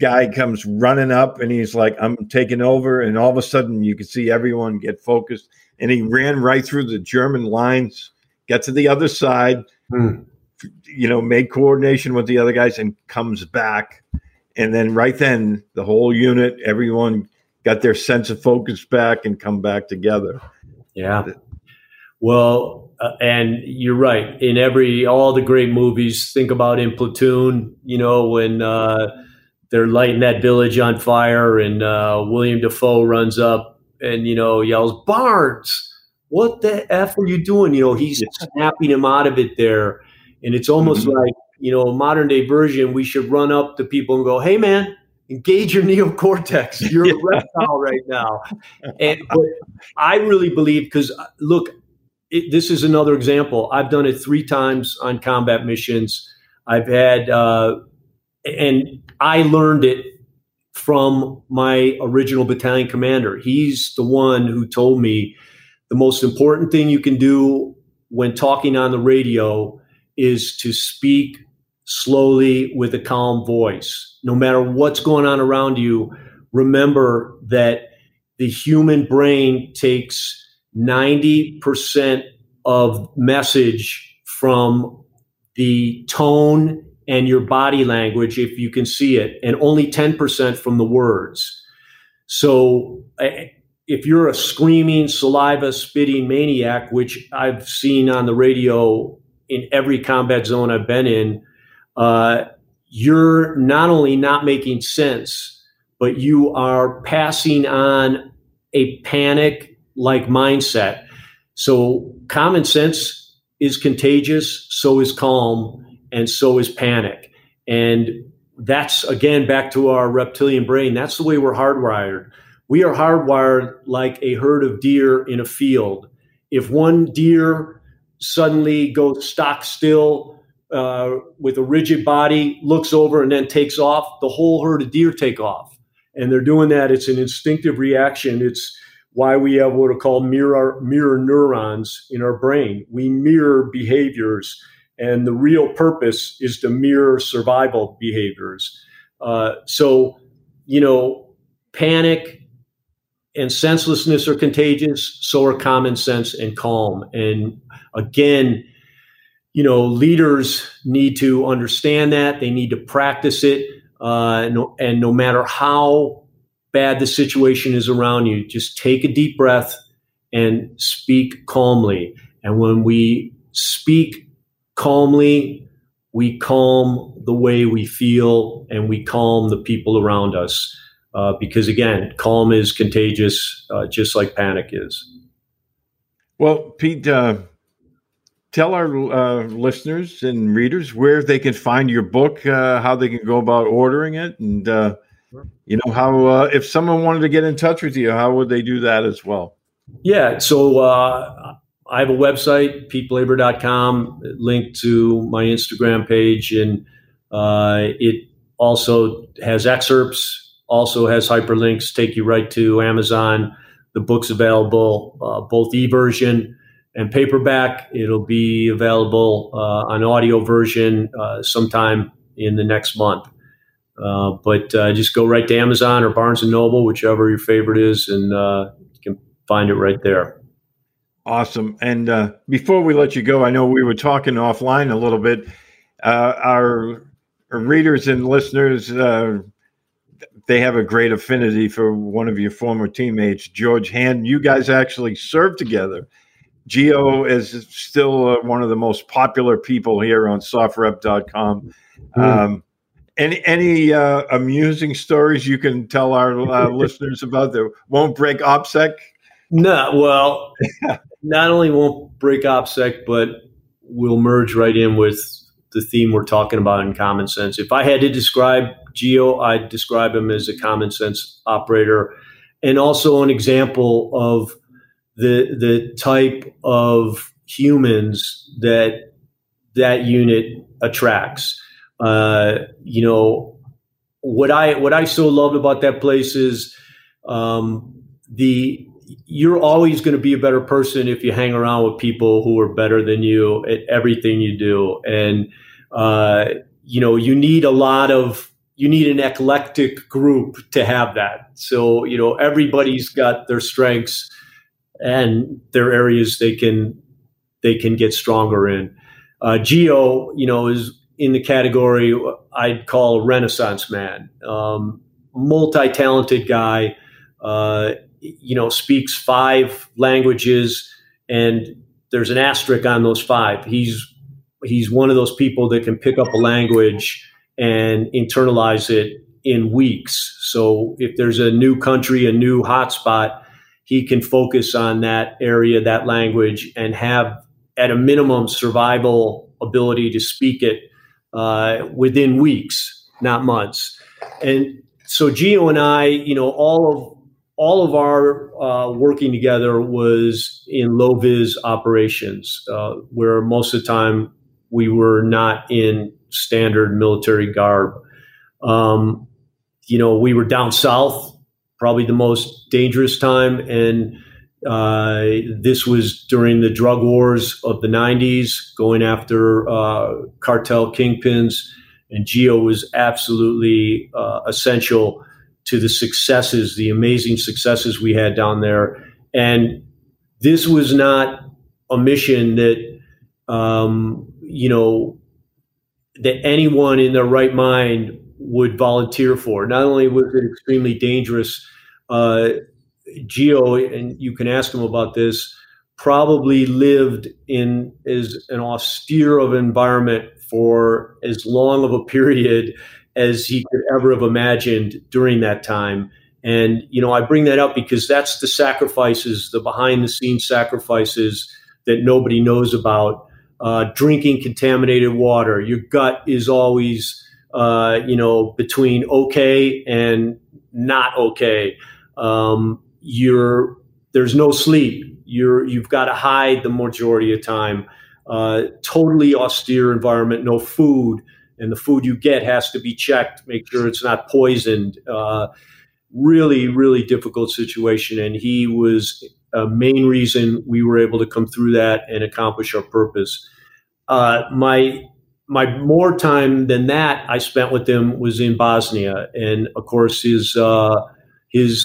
guy, comes running up and he's like, I'm taking over. And all of a sudden, you can see everyone get focused. And he ran right through the German lines, got to the other side, hmm. you know, made coordination with the other guys and comes back. And then right then, the whole unit, everyone got their sense of focus back and come back together. Yeah. Well, uh, and you're right. In every all the great movies, think about in Platoon. You know when uh, they're lighting that village on fire, and uh, William Dafoe runs up and you know yells, "Barnes, what the f are you doing?" You know he's snapping him out of it there, and it's almost mm-hmm. like you know a modern day version. We should run up to people and go, "Hey, man." Engage your neocortex. You're a reptile right now, and but I really believe because uh, look, it, this is another example. I've done it three times on combat missions. I've had, uh, and I learned it from my original battalion commander. He's the one who told me the most important thing you can do when talking on the radio is to speak slowly with a calm voice. No matter what's going on around you, remember that the human brain takes 90% of message from the tone and your body language, if you can see it, and only 10% from the words. So eh, if you're a screaming, saliva spitting maniac, which I've seen on the radio in every combat zone I've been in, uh, you're not only not making sense, but you are passing on a panic like mindset. So common sense is contagious, so is calm, and so is panic. And that's again back to our reptilian brain. That's the way we're hardwired. We are hardwired like a herd of deer in a field. If one deer suddenly goes stock still uh, with a rigid body, looks over, and then takes off, the whole herd of deer take off. And they're doing that. It's an instinctive reaction. It's why we have what are called mirror mirror neurons in our brain. We mirror behaviors, and the real purpose is to mirror survival behaviors. Uh, so, you know, panic and senselessness are contagious. So are common sense and calm. And again, you know, leaders need to understand that. They need to practice it. Uh, no, and no matter how bad the situation is around you, just take a deep breath and speak calmly. And when we speak calmly, we calm the way we feel and we calm the people around us. Uh, because again, calm is contagious, uh, just like panic is. Well, Pete, uh, tell our uh, listeners and readers where they can find your book, uh, how they can go about ordering it, and uh, you know how uh, if someone wanted to get in touch with you how would they do that as well yeah so uh, i have a website peteblaber.com linked to my instagram page and uh, it also has excerpts also has hyperlinks take you right to amazon. The book's available uh, both e-version and paperback. It'll be available uh, on audio version uh, sometime in the next month. Uh, but uh, just go right to Amazon or Barnes and Noble, whichever your favorite is, and you can find it right there. Awesome. And uh, before we let you go, I know we were talking offline a little bit. Uh, our, our, readers and listeners, they have a great affinity for one of your former teammates, George Hand. You guys actually served together. Geo is still one of the most popular people here on softrep.com. Mm. Um, any any uh, amusing stories you can tell our uh, listeners about that won't break OPSEC? No, well, not only won't break OPSEC, but will merge right in with the theme we're talking about in common sense. If I had to describe Geo, I'd describe him as a common sense operator and also an example of the the type of humans that that unit attracts. Uh, you know, what I what I so loved about that place is um, the you're always going to be a better person if you hang around with people who are better than you at everything you do, and uh, you know you need a lot of you need an eclectic group to have that. So you know everybody's got their strengths and their areas they can they can get stronger in. Uh, Geo, you know, is in the category I'd call a renaissance man, um, multi-talented guy. Uh, you know, speaks five languages, and there's an asterisk on those five. He's he's one of those people that can pick up a language and internalize it in weeks. So if there's a new country, a new hotspot, he can focus on that area, that language, and have at a minimum survival ability to speak it uh, within weeks, not months. And so Geo and I, you know, all of all of our uh, working together was in low vis operations, uh, where most of the time we were not in standard military garb. Um, you know, we were down south, probably the most dangerous time. And uh, this was during the drug wars of the 90s, going after uh, cartel kingpins. And Geo was absolutely uh, essential to the successes, the amazing successes we had down there. And this was not a mission that, um, you know, that anyone in their right mind would volunteer for. Not only was it extremely dangerous, uh, Geo, and you can ask him about this, probably lived in as an austere of environment for as long of a period as he could ever have imagined during that time. And, you know, I bring that up because that's the sacrifices, the behind the scenes sacrifices that nobody knows about. Uh, drinking contaminated water, your gut is always, uh, you know, between okay and not okay. Um, you're there's no sleep. You're you've got to hide the majority of time. Uh, totally austere environment, no food, and the food you get has to be checked. Make sure it's not poisoned. Uh, really, really difficult situation, and he was a main reason we were able to come through that and accomplish our purpose. Uh, my my more time than that I spent with him was in Bosnia, and of course his uh, his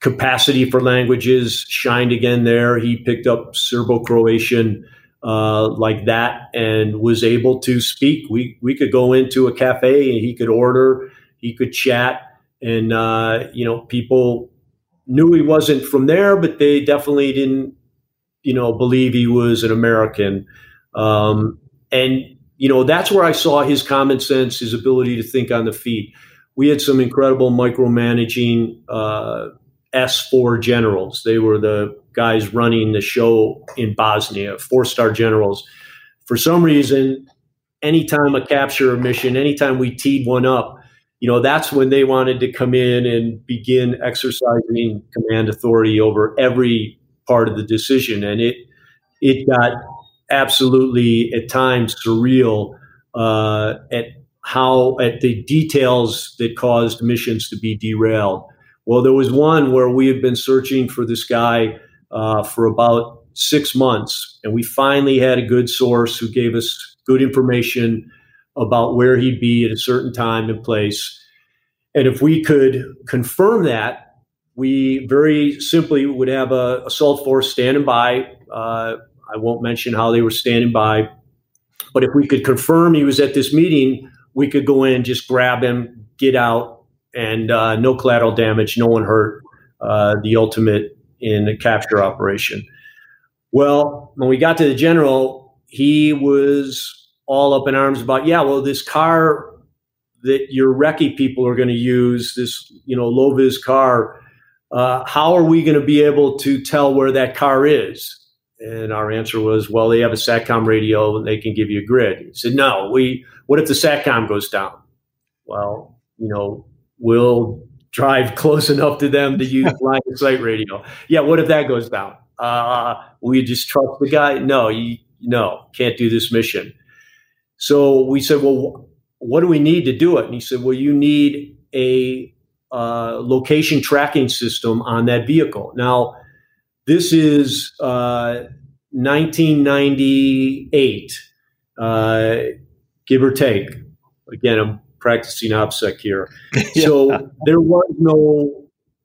capacity for languages shined again there. He picked up Serbo-Croatian uh, like that and was able to speak. We we could go into a cafe and he could order, he could chat, and uh, you know people knew he wasn't from there, but they definitely didn't you know believe he was an American. Um, and you know that's where I saw his common sense, his ability to think on the feet. We had some incredible micromanaging. Uh, SFOR generals. They were the guys running the show in Bosnia, four star generals. For some reason, anytime a capture mission, anytime we teed one up, you know, that's when they wanted to come in and begin exercising command authority over every part of the decision. And it it got absolutely at times surreal uh, at how at the details that caused missions to be derailed. Well, there was one where we had been searching for this guy uh, for about six months, and we finally had a good source who gave us good information about where he'd be at a certain time and place. And if we could confirm that, we very simply would have a assault force standing by. Uh, I won't mention how they were standing by, but if we could confirm he was at this meeting, we could go in, just grab him, get out, and uh, no collateral damage, no one hurt. Uh, the ultimate in a capture operation. Well, when we got to the general, he was all up in arms about, yeah, well, this car that your recce people are going to use, this you know low vis car, uh, how are we going to be able to tell where that car is? And our answer was, well, they have a satcom radio and they can give you a grid. He said, no, we. What if the satcom goes down? Well, you know, will drive close enough to them to use line of sight radio. Yeah, what if that goes down? Uh, we just trust the guy? No, you, no, can't do this mission. So we said, well, what do we need to do it? And he said, well, you need a uh, location tracking system on that vehicle. Now, this is uh, 1998, uh, give or take. Again, I'm practicing OPSEC here. yeah. So there was no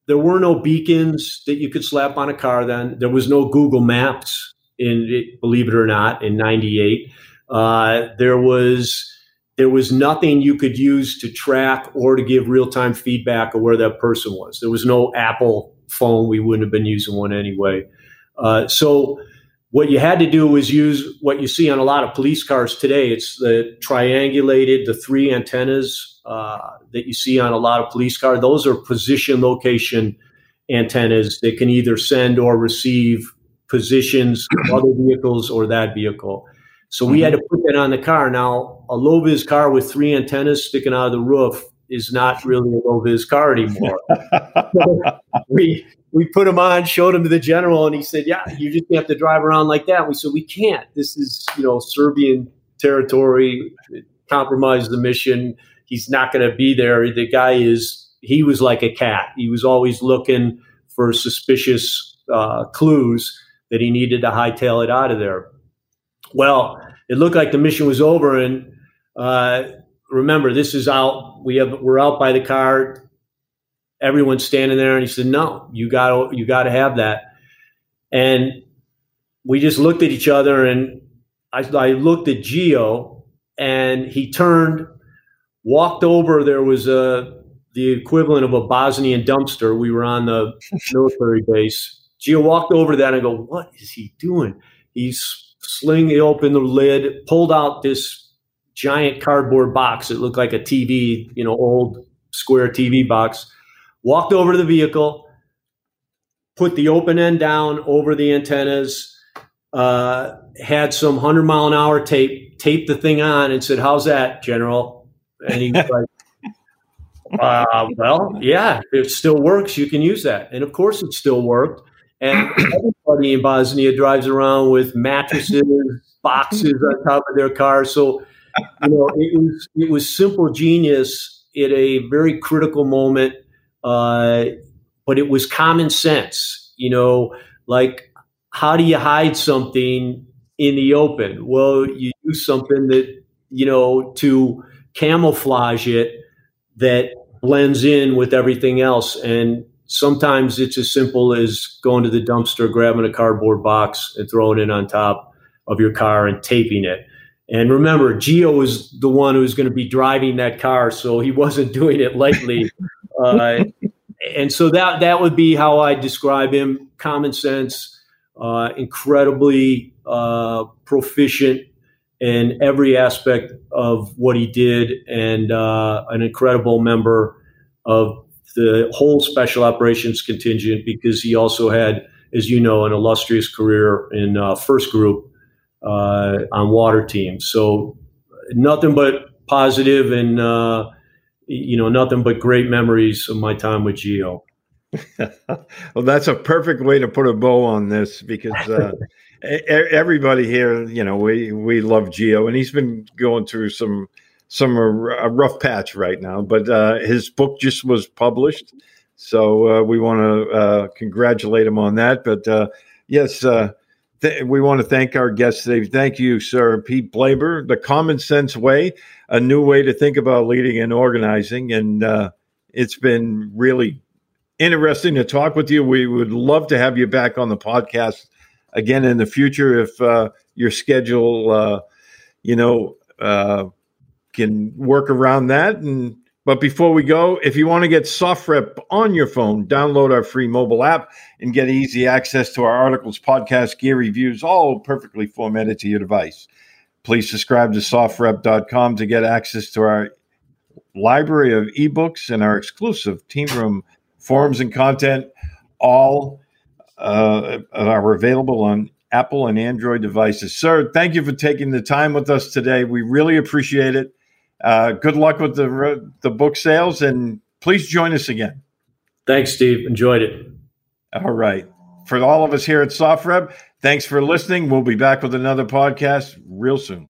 there were no beacons that you could slap on a car then. There was no Google Maps in believe it or not, in 98. Uh, there was there was nothing you could use to track or to give real-time feedback of where that person was. There was no Apple phone. We wouldn't have been using one anyway. Uh, so what you had to do was use what you see on a lot of police cars today. It's the triangulated, the three antennas uh, that you see on a lot of police cars. Those are position location antennas that can either send or receive positions of other vehicles or that vehicle. So we had to put that on the car. Now, a low vis car with three antennas sticking out of the roof is not really a low vis car anymore. so we we put him on, showed him to the general, and he said, "Yeah, you just have to drive around like that." We said, "We can't. This is you know Serbian territory. Compromise the mission. He's not going to be there. The guy is he was like a cat. He was always looking for suspicious uh, clues that he needed to hightail it out of there. Well, it looked like the mission was over, and uh, remember, this is out. We have we're out by the car. Everyone's standing there, and he said, "No, you got to you got to have that." And we just looked at each other, and I, I looked at Geo, and he turned, walked over. There was a the equivalent of a Bosnian dumpster. We were on the military base. Geo walked over that and I go, what is he doing? He's slinging open the lid, pulled out this giant cardboard box. It looked like a TV, you know, old square TV box. Walked over to the vehicle, put the open end down over the antennas, uh, had some 100 mile an hour tape, taped the thing on and said, How's that, General? And he was like, uh, well, yeah, it still works, you can use that. And of course, it still worked. And everybody in Bosnia drives around with mattresses, boxes on top of their car. So, you know, it was it was simple genius at a very critical moment, uh, but it was common sense. You know, like how do you hide something in the open? Well, you use something that you know to camouflage it that blends in with everything else. And sometimes it's as simple as going to the dumpster, grabbing a cardboard box, and throwing it on top of your car and taping it. And remember, Geo was the one who was going to be driving that car, so he wasn't doing it lightly. uh, and so that that would be how I describe him: common sense, uh, incredibly uh, proficient in every aspect of what he did and uh, an incredible member of the whole special operations contingent because he also had, as you know, an illustrious career in uh, first group uh, on water teams. So nothing but positive and uh, you know nothing but great memories of my time with Geo. well, that's a perfect way to put a bow on this because uh, everybody here, you know, we we love Geo, and he's been going through some some a rough patch right now. But uh, his book just was published, so uh, we want to uh, congratulate him on that. But uh, yes, uh, th- we want to thank our guests today. Thank you, sir, Pete Blaber. The Common Sense Way, a new way to think about leading and organizing, and uh, it's been really interesting to talk with you. We would love to have you back on the podcast again in the future if uh, your schedule, uh, you know, uh, can work around that. And but before we go, if you want to get SOFREP on your phone, download our free mobile app and get easy access to our articles, podcasts, gear reviews, all perfectly formatted to your device. Please subscribe to SOFREP.com to get access to our library of ebooks and our exclusive team room forums and content. All uh, are available on Apple and Android devices. Sir, thank you for taking the time with us today. We really appreciate it. Uh, good luck with the the book sales, and please join us again. Thanks, Steve. Enjoyed it. All right. For all of us here at SOFREP, thanks for listening. We'll be back with another podcast real soon.